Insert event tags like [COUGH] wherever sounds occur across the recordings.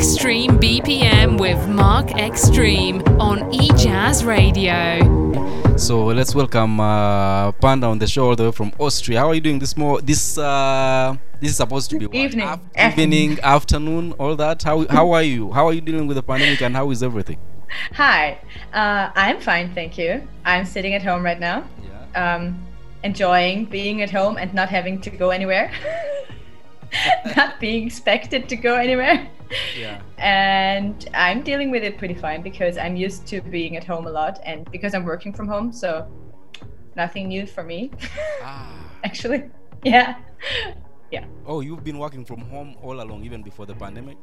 Xtreme BPM with Mark Extreme on eJazz Radio. So let's welcome uh, PAENDA on the show all the way from Austria. How are you doing this more this uh, this is supposed to be what? Evening. Af- Afternoon. evening, [LAUGHS] afternoon, all that. How how are you? How are you dealing with the pandemic and how is everything? Hi, uh, I'm fine, thank you. I'm sitting at home right now, Yeah. um, enjoying being at home and not having to go anywhere, [LAUGHS] not being expected to go anywhere. Yeah. And I'm dealing with it pretty fine because I'm used to being at home a lot and because I'm working from home, so nothing new for me, Ah. [LAUGHS] actually. Yeah. Yeah. Oh, you've been working from home all along, even before the pandemic.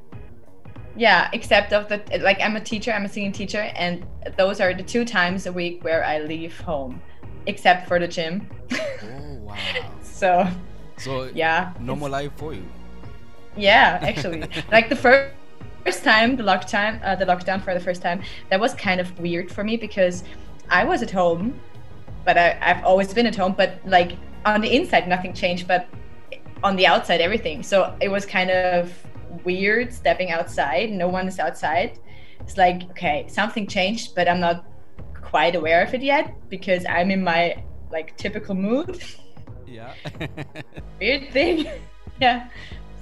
Yeah, except of the like I'm a teacher, I'm a singing teacher, and those are the two times a week where I leave home, except for the gym. Oh wow. [LAUGHS] so So yeah, normal life for you. Yeah, actually, like the first first time, the lockdown, uh, the lockdown for the first time, that was kind of weird for me because I was at home, but I, I've always been at home, but like on the inside nothing changed, but on the outside everything. So it was kind of weird stepping outside. No one is outside. It's like okay, something changed, but I'm not quite aware of it yet because I'm in my like typical mood. Yeah. [LAUGHS] weird thing. [LAUGHS] yeah.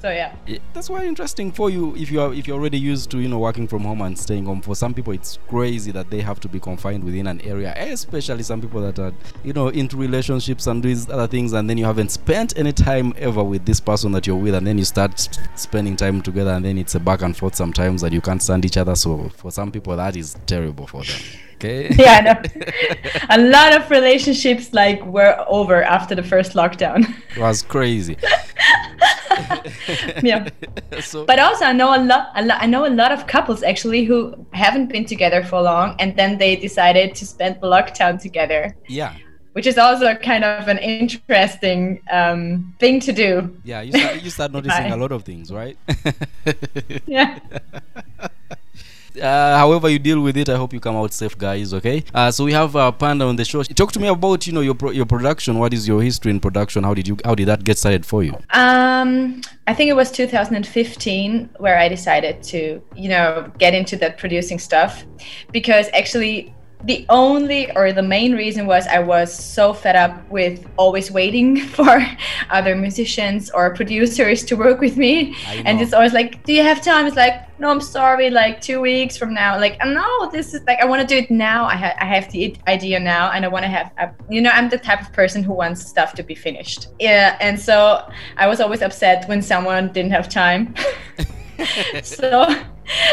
So yeah. Yeah, that's why interesting for you if you are if you're already used to you know working from home and staying home for some people it's crazy that they have to be confined within an area especially some people that are you know into relationships and do these other things and then you haven't spent any time ever with this person that you're with and then you start spending time together and then it's a back and forth sometimes that you can't stand each other so for some people that is terrible for them okay [LAUGHS] yeah, I know. [LAUGHS] a lot of relationships like were over after the first lockdown. it was crazy yeah. [LAUGHS] so But also I know a lot, a lot I know a lot of couples actually who haven't been together for long and then they decided to spend the lockdown together, yeah which is also kind of an interesting um, thing to do. yeah you start, you start [LAUGHS] noticing a lot of things right [LAUGHS] Yeah. Uh, however you deal with it i hope you come out safe guys okay? Uh, so we have uh, PAENDA on the show. Talk to me about you know your pro- your production. What is your history in production? How did you how did that get started for you? Um, I think it was 2015 where I decided to, you know, get into that producing stuff because actually the only or the main reason was I was so fed up with always waiting [LAUGHS] for other musicians or producers to work with me. And it's always like, do you have time? It's like, no, I'm sorry, like two weeks from now. Like, no, this is like, I want to do it now. I, ha- I have the idea now and I want to have, a, you know, I'm the type of person who wants stuff to be finished. Yeah. And so I was always upset when someone didn't have time. [LAUGHS] [LAUGHS] so,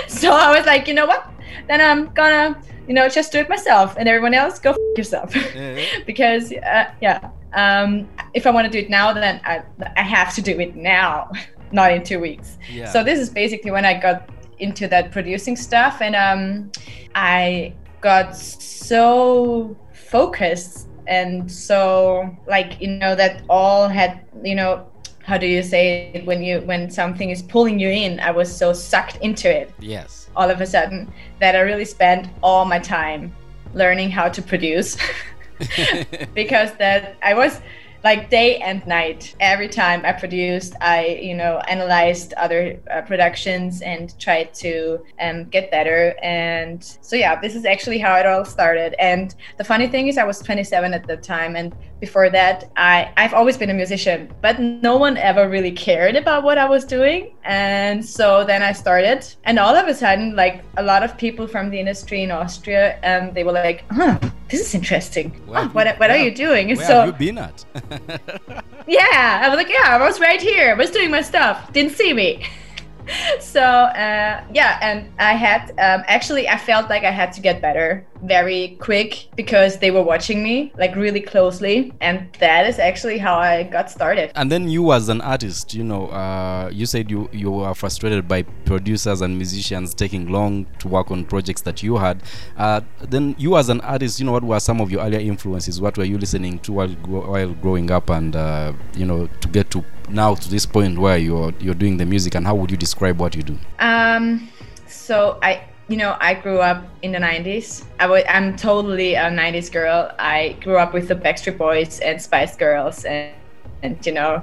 so I was like, you know what? Then I'm gonna, you know, just do it myself and everyone else go f- yourself. [LAUGHS] because uh, yeah um, if i want to do it now then I, I have to do it now [LAUGHS] not in two weeks. Yeah. So this is basically when i got into that producing stuff and um, i got so focused and so like you know that all had you know how do you say it? When you when something is pulling you in i was so sucked into it. Yes all of a sudden that I really spent all my time learning how to produce. [LAUGHS] [LAUGHS] Because that I was like day and night every time I produced I you know analyzed other uh, productions and tried to um, get better. And so yeah this is actually how it all started. And the funny thing is I was 27 at the time. And before that I I've always been a musician but no one ever really cared about what I was doing. And so then I started. And all of a sudden like a lot of people from the industry in Austria um, they were like huh this is interesting. Oh, what, you- what are you doing? And where so have you been at? [LAUGHS] Yeah I was like yeah I was right here. I was doing my stuff. Didn't see me. [LAUGHS] So uh, yeah and I had um, actually I felt like I had to get better very quick because they were watching me like really closely and that is actually how I got started. And then you as an artist you know uh, you said you you were frustrated by producers and musicians taking long to work on projects that you had. Uh, then you as an artist you know what were some of your earlier influences? What were you listening to while, while growing up and uh, you know to get to now to this point where you're you're doing the music and how would you describe what you do? Um, so I, you know, I grew up in the 90s. I w- I'm totally a 90s girl. I grew up with the Backstreet Boys and Spice Girls, and, and you know,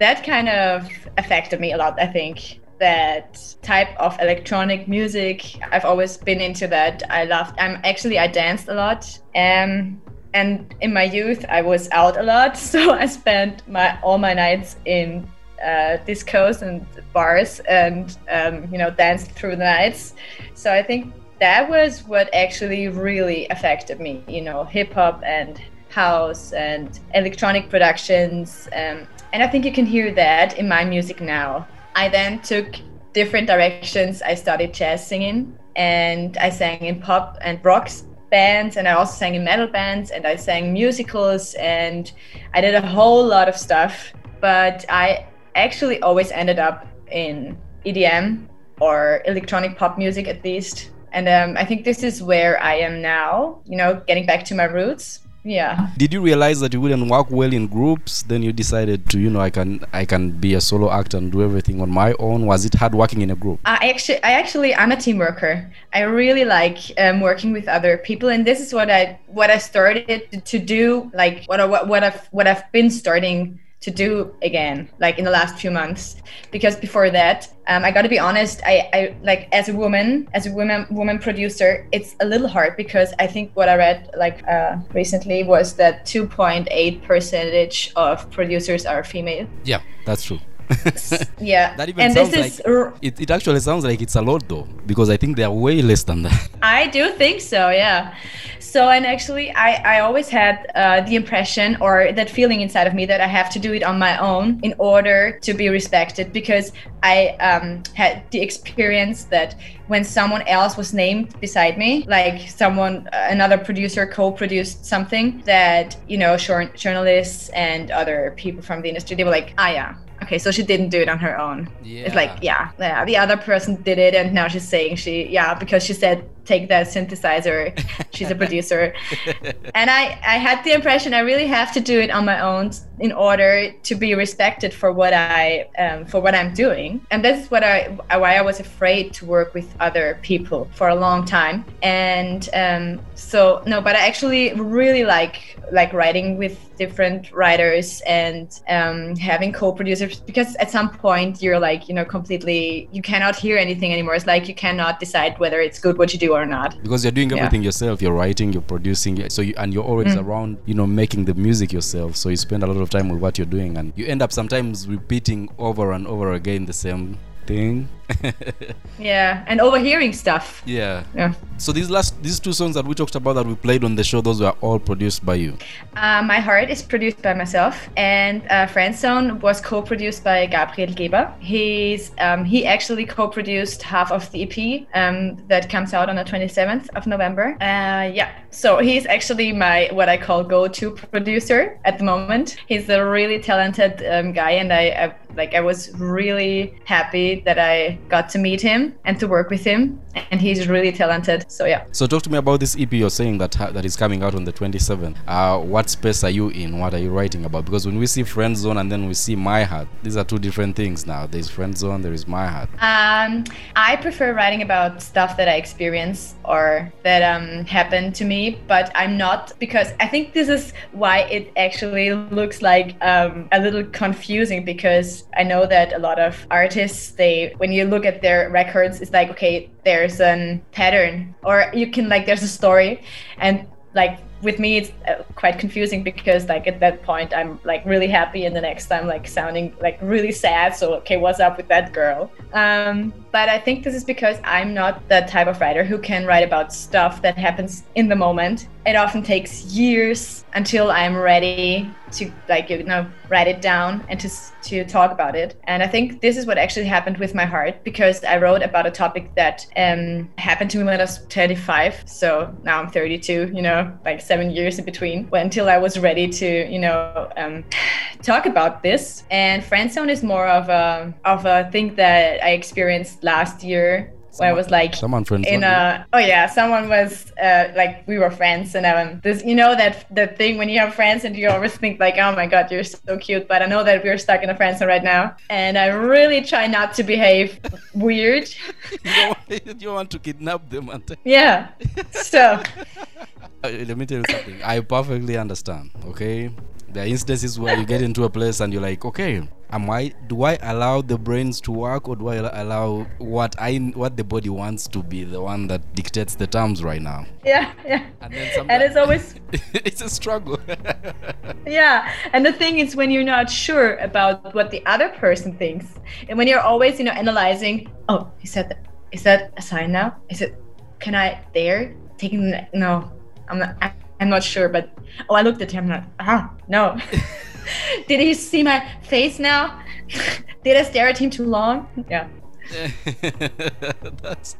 that kind of affected me a lot. I think that type of electronic music. I've always been into that. I loved. I'm actually I danced a lot. Um, and in my youth, I was out a lot, [LAUGHS] so I spent my all my nights in uh, discos and bars, and um, you know, danced through the nights. So I think that was what actually really affected me. You know, hip hop and house and electronic productions. Um, and I think you can hear that in my music now. I then took different directions. I started jazz singing and I sang in pop and rock bands and I also sang in metal bands and I sang musicals and I did a whole lot of stuff. But I actually always ended up in EDM or electronic pop music at least. And um, I think this is where I am now, you know, getting back to my roots. Yeah. Did you realize that you wouldn't work well in groups? Then you decided to you know i can i can be a solo actor and do everything on my own. Was it hard working in a group? I actually i actually i'm a team worker. I really like um, working with other people. And this is what i what i started to do like what I, what, what i've what i've been starting to do again like in the last few months. Because before that um, i got to be honest I, I like as a woman as a woman woman producer it's a little hard because i think what i read like uh, recently was that 2.8 percentage of producers are female. Yeah that's true [LAUGHS] yeah. That even and sounds this like r- it, it actually sounds like it's a lot though because i think they are way less than that. [LAUGHS] I do think so yeah. So and actually i i always had uh, the impression or that feeling inside of me that i have to do it on my own in order to be respected because i um, had the experience that when someone else was named beside me like someone another producer co-produced something that you know journalists and other people from the industry they were like ah yeah okay, so she didn't do it on her own. Yeah. It's like, yeah, yeah, the other person did it, and now she's saying she, yeah, because she said take that synthesizer. She's a producer, [LAUGHS] and I, I had the impression I really have to do it on my own in order to be respected for what I, um, for what I'm doing, and that's what I, why I was afraid to work with other people for a long time, and um, so no, but I actually really like like writing with different writers and um, having co-producers because at some point you're like you know completely you cannot hear anything anymore. It's like you cannot decide whether it's good what you do or not because you're doing everything yeah. yourself you're writing you're producing so you and you're always mm. around you know making the music yourself so you spend a lot of time with what you're doing and you end up sometimes repeating over and over again the same thing. yeah, and overhearing stuff. Yeah. Yeah. So these last these two songs that we talked about that we played on the show, those were all produced by you. Uh, My Heart is produced by myself, and uh, Friend Zone was co-produced by Gabriel Geber. He's um, he actually co-produced half of the EP um, that comes out on the 27th of November. Uh, yeah. So he's actually my what I call go-to producer at the moment. He's a really talented um, guy, and I, I like I was really happy that I got to meet him and to work with him and he's really talented so yeah. So talk to me about this ep you're saying that that is coming out on the 27th uh, what space are you in? What are you writing about? Because when we see friend zone and then we see my heart these are two different things now. There's friend zone there is my heart. Um, i prefer writing about stuff that i experience or that um, happened to me but i'm not because i think this is why it actually looks like um, a little confusing because i know that a lot of artists they when you look at their records it's like okay there's a pattern or you can like there's a story and like with me it's uh, quite confusing because like at that point i'm like really happy and the next time like sounding like really sad so okay what's up with that girl? Um, but i think this is because i'm not the type of writer who can write about stuff that happens in the moment it often takes years until i'm ready to like you know write it down and to to talk about it and i think this is what actually happened with my heart because i wrote about a topic that um, happened to me when i was 35. so now i'm 32 you know like seven years in between until i was ready to you know um, [SIGHS] talk about this and friendzone is more of a of a thing that i experienced last year Someone, where I was like someone friends in a oh yeah someone was uh, like we were friends and um this you know that the thing when you have friends and you always think like oh my god you're so cute but I know that we're stuck in a friend zone right now and I really try not to behave weird. [LAUGHS] you, [LAUGHS] you want to kidnap them and yeah so. [LAUGHS] Uh, let me tell you something. I perfectly understand. Okay, there are instances where you get into a place and you're like, okay, am I do I allow the brains to work or do I allow what I what the body wants to be the one that dictates the terms right now? Yeah, yeah. And then And it's always [LAUGHS] it's a struggle. [LAUGHS] yeah. And the thing is when you're not sure about what the other person thinks, and when you're always, you know, analyzing, oh, he said that is that a sign now? Is it can I dare taking no, I'm not I'm not sure, but oh I looked at him like, ah, no. [LAUGHS] [LAUGHS] Did he see my face now? [LAUGHS] Did I stare at him too long? Yeah. [LAUGHS] That's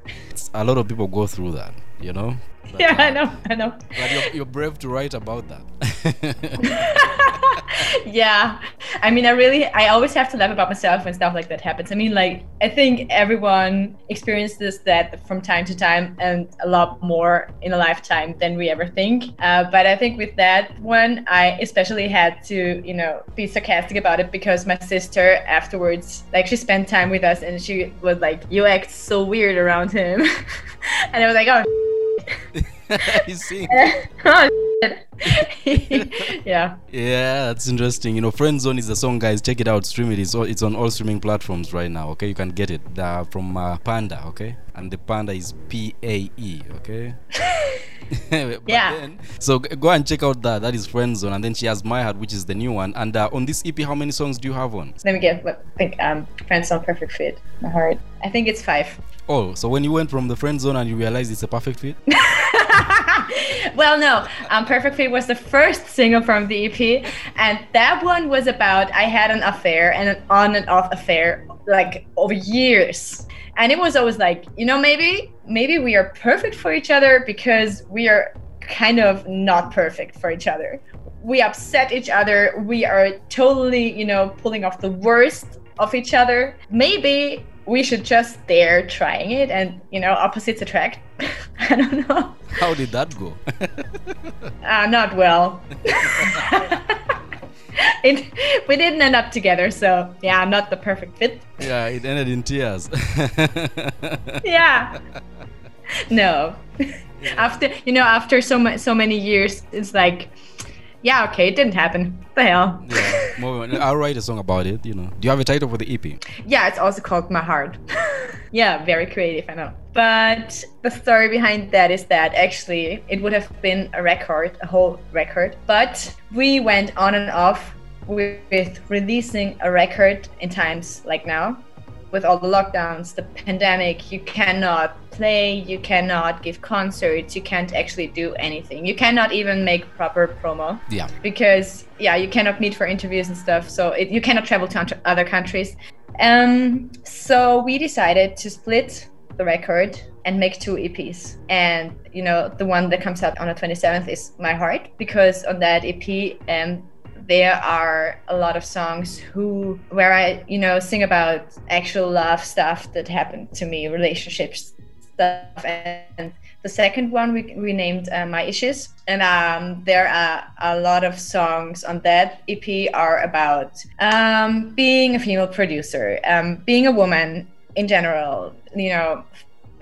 a lot of people go through that, you know. But, Yeah, I uh, know, I know. But you're, you're brave to write about that. [LAUGHS] yeah. I mean i really i always have to laugh about myself when stuff like that happens. I mean like i think everyone experiences that from time to time and a lot more in a lifetime than we ever think. Uh, but i think with that one i especially had to you know be sarcastic about it because my sister afterwards like she spent time with us and she was like you act so weird around him. [LAUGHS] And i was like oh [LAUGHS] [LAUGHS] He's seeing. [LAUGHS] oh [LAUGHS] yeah Yeah, that's interesting. You know, Friend Zone is the song, guys. Check it out. Stream it. It's, all, it's on all streaming platforms right now. Okay, you can get it uh, from uh, PAENDA. Okay, and the PAENDA is P A E. Okay. Yeah. then- so go and check out that. That is Friend Zone, and then she has My Heart, which is the new one. And uh, on this EP, how many songs do you have on? Let me get what I think um Friend Zone perfect fit. My heart. I think it's five. Oh, so when you went from the Friend Zone and you realized it's a perfect fit. [LAUGHS] well, no. Um, Perfect Fit was the first single from the EP, and that one was about I had an affair and an on and off affair like over years, and it was always like you know maybe maybe we are perfect for each other because we are kind of not perfect for each other. We upset each other. We are totally you know pulling off the worst of each other. Maybe we should just dare trying it and you know opposites attract. [LAUGHS] I don't know. How did that go? [LAUGHS] Uh, not well. [LAUGHS] it, we didn't end up together, so yeah, I'm not the perfect fit. yeah, it ended in tears. Yeah. No. After you know, after so much, so many years, it's like, yeah, okay, it didn't happen. The hell. yeah, I'll write a song about it. You know. Do you have a title for the EP? Yeah, it's also called My Heart. [LAUGHS] yeah, very creative, I know. But the story behind that is that actually it would have been a record, a whole record. But we went on and off with, with releasing a record in times like now. With all the lockdowns, the pandemic, you cannot play, you cannot give concerts, you can't actually do anything. You cannot even make proper promo Yeah. because yeah you cannot meet for interviews and stuff so it, you cannot travel to other countries um so we decided to split the record and make two eps and you know the one that comes out on the 27th is my heart because on that ep um there are a lot of songs who where i you know sing about actual love stuff that happened to me relationships stuff. And the second one we, we named uh, my issues. And um, there are a lot of songs on that ep are about um, being a female producer um, being a woman in general you know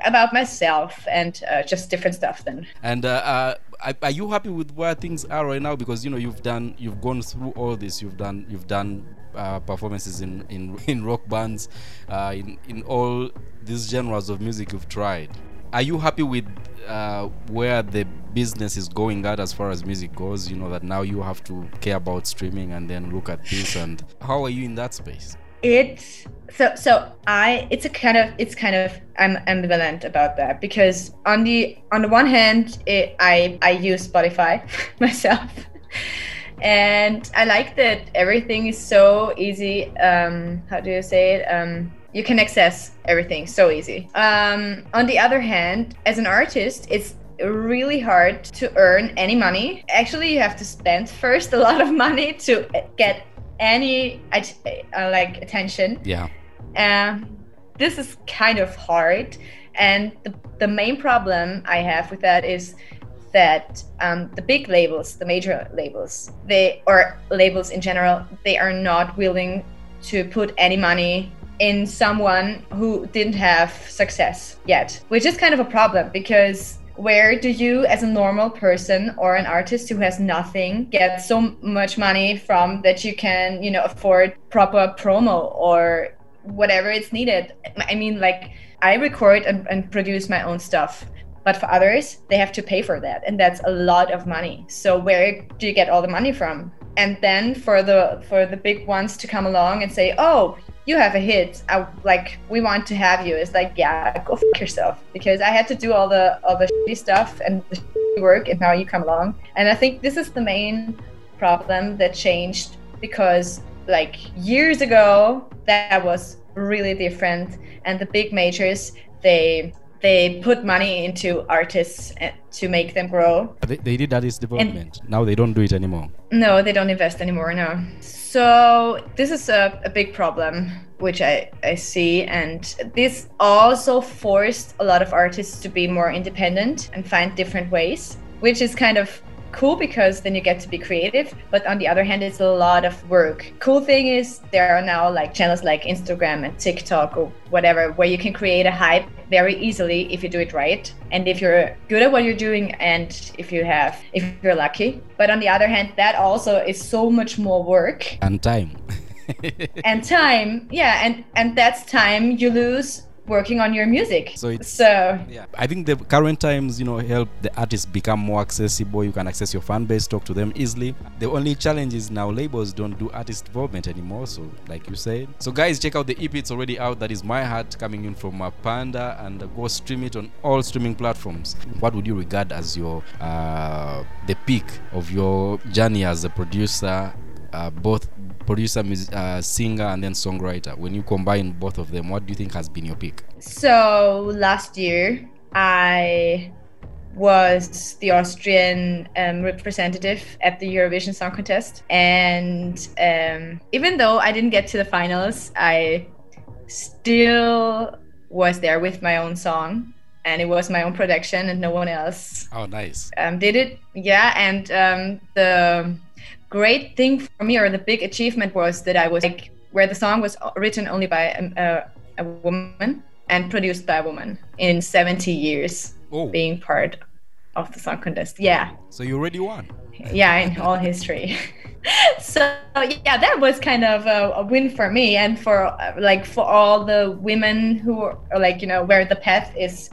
about myself and uh, just different stuff then. And uh, uh, are- are you happy with where things are right now? Because you know you've done, you've gone through all this. You've done, you've done uh, performances in, in [LAUGHS] in rock bands, uh, in in all these genres of music you've tried. Are you happy with uh, where the business is going at as far as music goes? You know that now you have to care about streaming and then look at this. And how are you in that space? It's so so i it's a kind of it's kind of i'm ambivalent about that because on the on the one hand it, i i use spotify [LAUGHS] myself. And i like that everything is so easy um how do you say it? Um you can access everything so easy. Um on the other hand as an artist it's really hard to earn any money. Actually you have to spend [LAUGHS] first a lot of money to get any uh, like attention Yeah. um, this is kind of hard and the, the main problem i have with that is that um, the big labels the major labels they or labels in general they are not willing to put any money in someone who didn't have success yet which is kind of a problem because where do you as a normal person or an artist who has nothing get so much money from that you can you know afford proper promo or whatever it's needed? I mean like i record and, and produce my own stuff but for others they have to pay for that and that's a lot of money. So where do you get all the money from? And then for the for the big ones to come along and say oh you have a hit I, like we want to have you. It's like yeah go fuck yourself. Because i had to do all the all the shitty stuff and the work and now you come along. And i think this is the main problem that changed because like years ago that was really different. And the big majors they they put money into artists eh, to make them grow. They, they did artist development. And now they don't do it anymore. No, they don't invest anymore. No. So this is a, a big problem which I, I see. And this also forced a lot of artists to be more independent and find different ways, which is kind of cool because then you get to be creative but on the other hand it's a lot of work. Cool thing is there are now like channels like instagram and tiktok or whatever where you can create a hype very easily if you do it right and if you're good at what you're doing and if you have if you're lucky. But on the other hand that also is so much more work. And time. And time yeah and and that's time you lose working on your music. So it's so yeah. I think the current times, you know, help the artists become more accessible. You can access your fan base, talk to them easily. The only challenge is now labels don't do artist development anymore. So like you said. So guys, check out the EP. It's already out. That is My Heart coming in from uh, PAENDA and uh, go stream it on all streaming platforms. What would you regard as your uh, the peak of your journey as a producer? Uh, both producer, uh, singer, and then songwriter. When you combine both of them, what do you think has been your pick? So last year, I was the Austrian um, representative at the Eurovision Song Contest. And um, even though I didn't get to the finals, I still was there with my own song. And it was my own production, and no one else. Oh, nice. Um, did it? Yeah, and um, the great thing for me or the big achievement was that I was like where the song was written only by um, a, a woman and produced by a woman in 70 years oh. being part of the song contest. Yeah. So you already won. Yeah, in all history. [LAUGHS] so yeah, that was kind of a, a, win for me and for uh, like for all the women who are like you know where the path is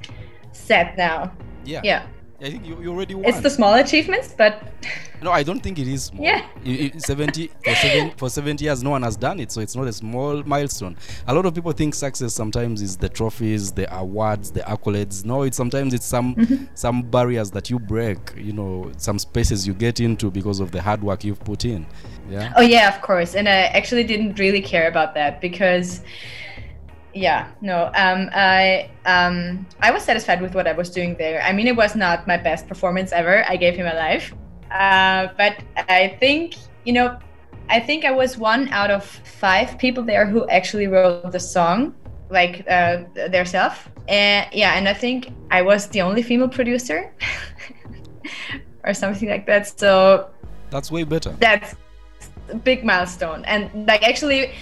set now. Yeah. Yeah. I think you, you already won. It's the small achievements, but [LAUGHS] no, I don't think it is small. Yeah. It, it, 70 for, seven, [LAUGHS] for 70 years, no one has done it, so it's not a small milestone. A lot of people think success sometimes is the trophies, the awards, the accolades. No, it's sometimes it's some mm-hmm. some barriers that you break. You know, some spaces you get into because of the hard work you've put in. Yeah. Oh yeah, of course. And I actually didn't really care about that because yeah no um i um i was satisfied with what i was doing there. I mean it was not my best performance ever. I gave him a life. Uh, but i think you know i think i was one out of five people there who actually wrote the song like uh their self and yeah and i think i was the only female producer [LAUGHS] or something like that. So that's way better. that's a big milestone. And like actually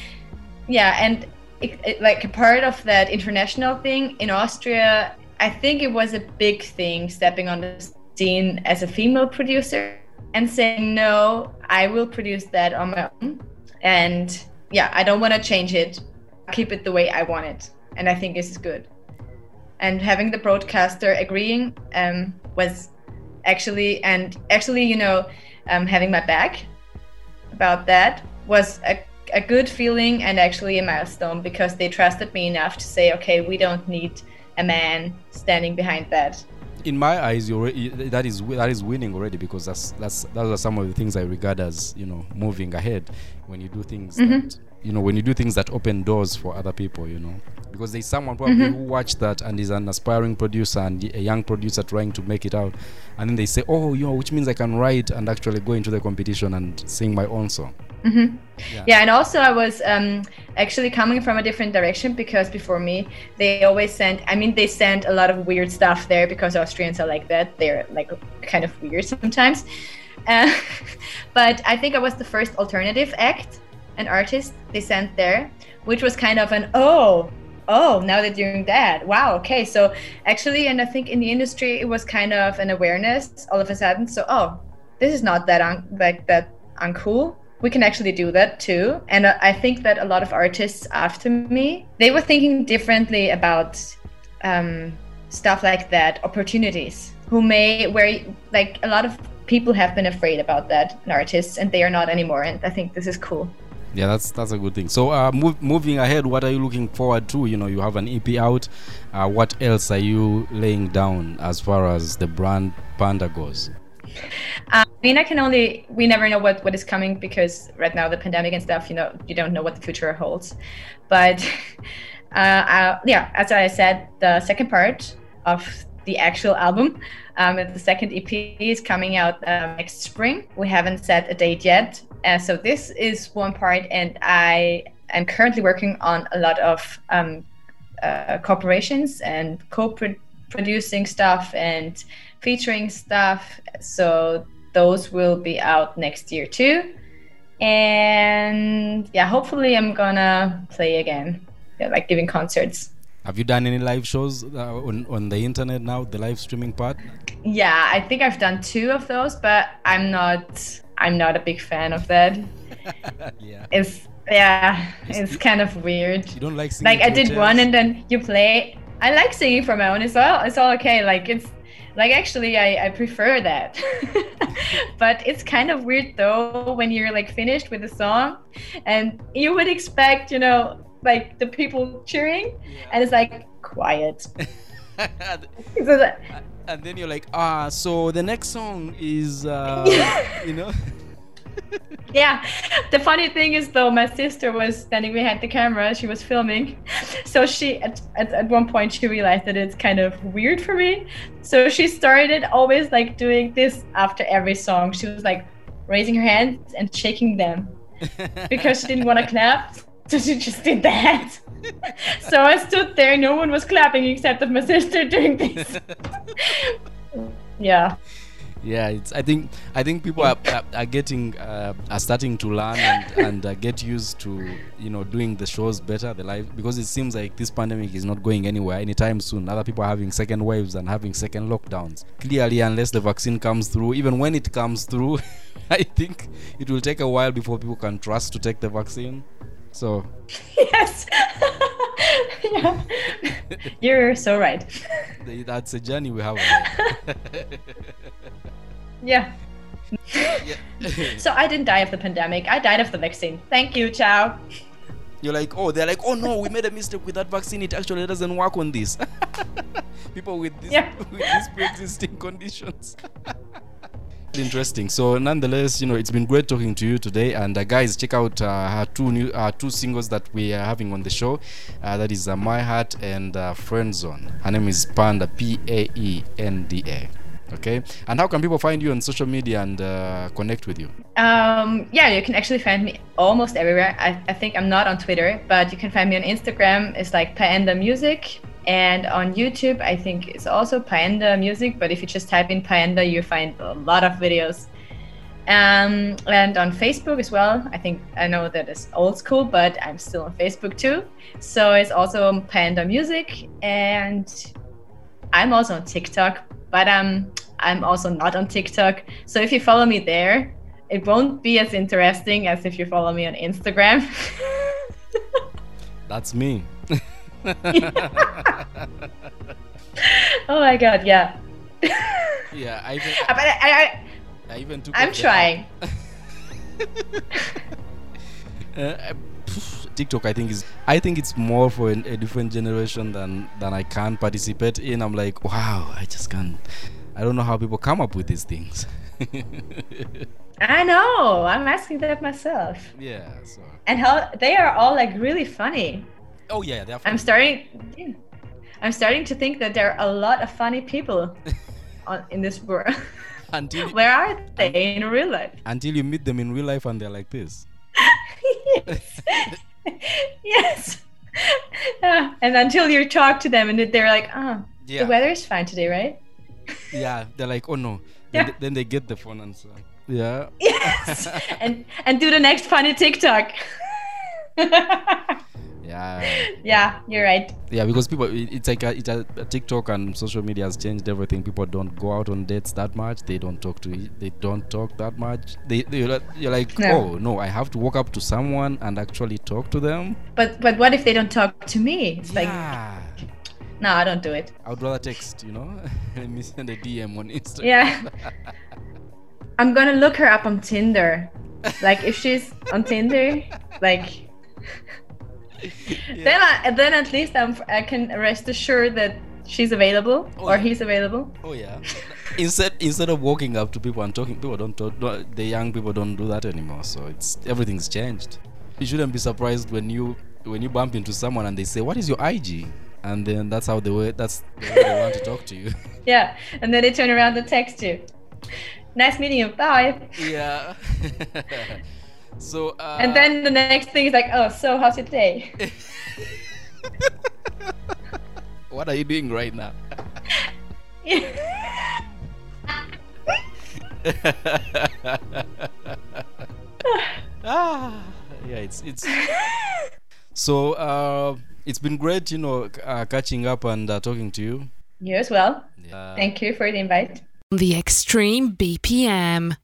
yeah and it, a part of that international thing in Austria, I think it was a big thing stepping on the scene as a female producer and saying, no, I will produce that on my own. And yeah, I don't want to change it. keep it the way I want it. And I think this is good. And having the broadcaster agreeing um, was actually, and actually, you know, um, having my back about that was a a good feeling and actually a milestone because they trusted me enough to say, okay, we don't need a man standing behind that. In my eyes, you're, that is that is winning already because that's that's those are some of the things I regard as you know moving ahead when you do things mm-hmm. that you know when you do things that open doors for other people you know because there's someone probably mm-hmm. who watched that and is an aspiring producer and a young producer trying to make it out and then they say oh you know which means i can write and actually go into the competition and sing my own song Mm-hmm. Yeah. yeah. and also I was um, actually coming from a different direction because before me, they always sent. I mean, they sent a lot of weird stuff there because Austrians are like that. They're like kind of weird sometimes. Uh, [LAUGHS] but I think I was the first alternative act, an artist they sent there, which was kind of an oh, oh, now they're doing that. Wow, okay. So actually, and I think in the industry, it was kind of an awareness all of a sudden. So, oh, this is not that un- like that uncool. We can actually do that too. And uh, I think that a lot of artists after me, they were thinking differently about um, stuff like that, opportunities. Who may where like a lot of people have been afraid about that artists, and they are not anymore. And I think this is cool yeah that's that's a good thing so uh, move, moving ahead what are you looking forward to you know you have an ep out uh, what else are you laying down as far as the brand PAENDA goes I mean, I can only we never know what what is coming because right now the pandemic and stuff, you know, you don't know what the future holds. But [LAUGHS] uh, uh, yeah, as I said, the second part of the actual album, um, the second EP is coming out uh, next spring. We haven't set a date yet, uh, so this is one part, and I am currently working on a lot of um, uh, corporations and co-producing stuff and featuring stuff. So those will be out next year too. And yeah, hopefully I'm gonna play again, yeah, like giving concerts. Have you done any live shows uh, on on the internet now, the live streaming part? Yeah, I think I've done two of those, but I'm not I'm not a big fan of that. [LAUGHS] yeah. It's yeah, it's, it's kind of weird. You don't like singing. Like I did one and then you play. I like singing for my own. It's all it's all okay. Like it's like actually I, I prefer that. [LAUGHS] but it's kind of weird though when you're like finished with the song and you would expect, you know, like the people cheering yeah. and it's like quiet. [LAUGHS] and then you're like, ah, so the next song is, uh, [LAUGHS] you know. yeah, the funny thing is though, my sister was standing behind the camera. She was filming, so she at, at, at one point she realized that it's kind of weird for me. So she started always like doing this after every song. She was like raising her hands and shaking them [LAUGHS] because she didn't want to clap. So she just did that. [LAUGHS] so I stood there, no one was clapping except of my sister doing this. [LAUGHS] yeah. Yeah, it's. I think. I think people are, are, are getting, uh, are starting to learn and, and uh, get used to, you know, doing the shows better, the live, because it seems like this pandemic is not going anywhere anytime soon. Other people are having second waves and having second lockdowns. Clearly, unless the vaccine comes through, even when it comes through, [LAUGHS] I think it will take a while before people can trust to take the vaccine. So. yes. [LAUGHS] yeah. You're so right. That's a journey we have. [LAUGHS] yeah. yeah. [LAUGHS] so I didn't die of the pandemic. I died of the vaccine. Thank you. Ciao. You're like, oh, they're like, oh no, we made a mistake with that vaccine. It actually doesn't work on this. [LAUGHS] People with, this, yeah. [LAUGHS] with these pre-existing conditions interesting. So, nonetheless, you know, it's been great talking to you today. And uh, guys, check out uh, her two new uh, two singles that we are having on the show. Uh, that is uh, My Heart and uh, Friend Zone. Her name is PAENDA P A E N D A. Okay. And how can people find you on social media and uh, connect with you? Um, yeah, you can actually find me almost everywhere. I, I think I'm not on Twitter, but you can find me on Instagram. It's like PAENDA Music. And on YouTube, I think it's also PAENDA Music, but if you just type in PAENDA, you find a lot of videos. Um, and on Facebook as well. I think I know that it's old school, but I'm still on Facebook too. So it's also PAENDA Music, and I'm also on TikTok, but um, I'm also not on TikTok. So if you follow me there, it won't be as interesting as if you follow me on Instagram. [LAUGHS] That's me. [LAUGHS] oh my god, yeah. [LAUGHS] yeah, I even. But I, I, I even took. I'm trying. uh, TikTok, I think is. I think it's more for an, a different generation than than I can participate in. I'm like, wow, I just can't. I don't know how people come up with these things. [LAUGHS] I know. I'm asking that myself. Yeah. So. And how they are all like really funny. Oh yeah, they're I'm starting. Yeah, I'm starting to think that there are a lot of funny people [LAUGHS] on, in this world. [LAUGHS] Until where are they in real life? Until you meet them in real life and they're like this. yes. [LAUGHS] yes. Yeah. [LAUGHS] And until you talk to them and they're like, oh, yeah. the weather is fine today, right? [LAUGHS] yeah, they're like, oh no. Then, yeah. they, then they get the phone answer. Yeah. Yes. and and do the next funny TikTok. Yeah. yeah, you're right. Yeah, because people, it's like a, it's a, TikTok and social media has changed everything. People don't go out on dates that much. They don't talk to, they don't talk that much. They, they you're like- No. oh no, I have to walk up to someone and actually talk to them. But but what if they don't talk to me? It's like no, I don't do it. I would rather text, you know. [LAUGHS] Let me send a DM on Instagram. Yeah. I'm gonna look her up on Tinder. Like if she's on Tinder, like then I then at least I'm I can rest assured that she's available Oh, or yeah. he's available. Oh yeah. [LAUGHS] instead instead of walking up to people and talking, people don't talk. The young people don't do that anymore. So it's everything's changed. You shouldn't be surprised when you when you bump into someone and they say, "What is your IG?" And then that's how they way that's the way they want to talk to you. [LAUGHS] Yeah, and then they turn around and text you. Nice meeting you. Bye. yeah. [LAUGHS] so. Uh, And then the next thing is like, oh, so how's your day? [LAUGHS] what are you doing right now? [LAUGHS] ah, yeah, it's it's. [LAUGHS] So uh, it's been great, you know, uh, catching up and uh, talking to you. you as well. Uh, Thank you for the invite. The Xtreme BPM.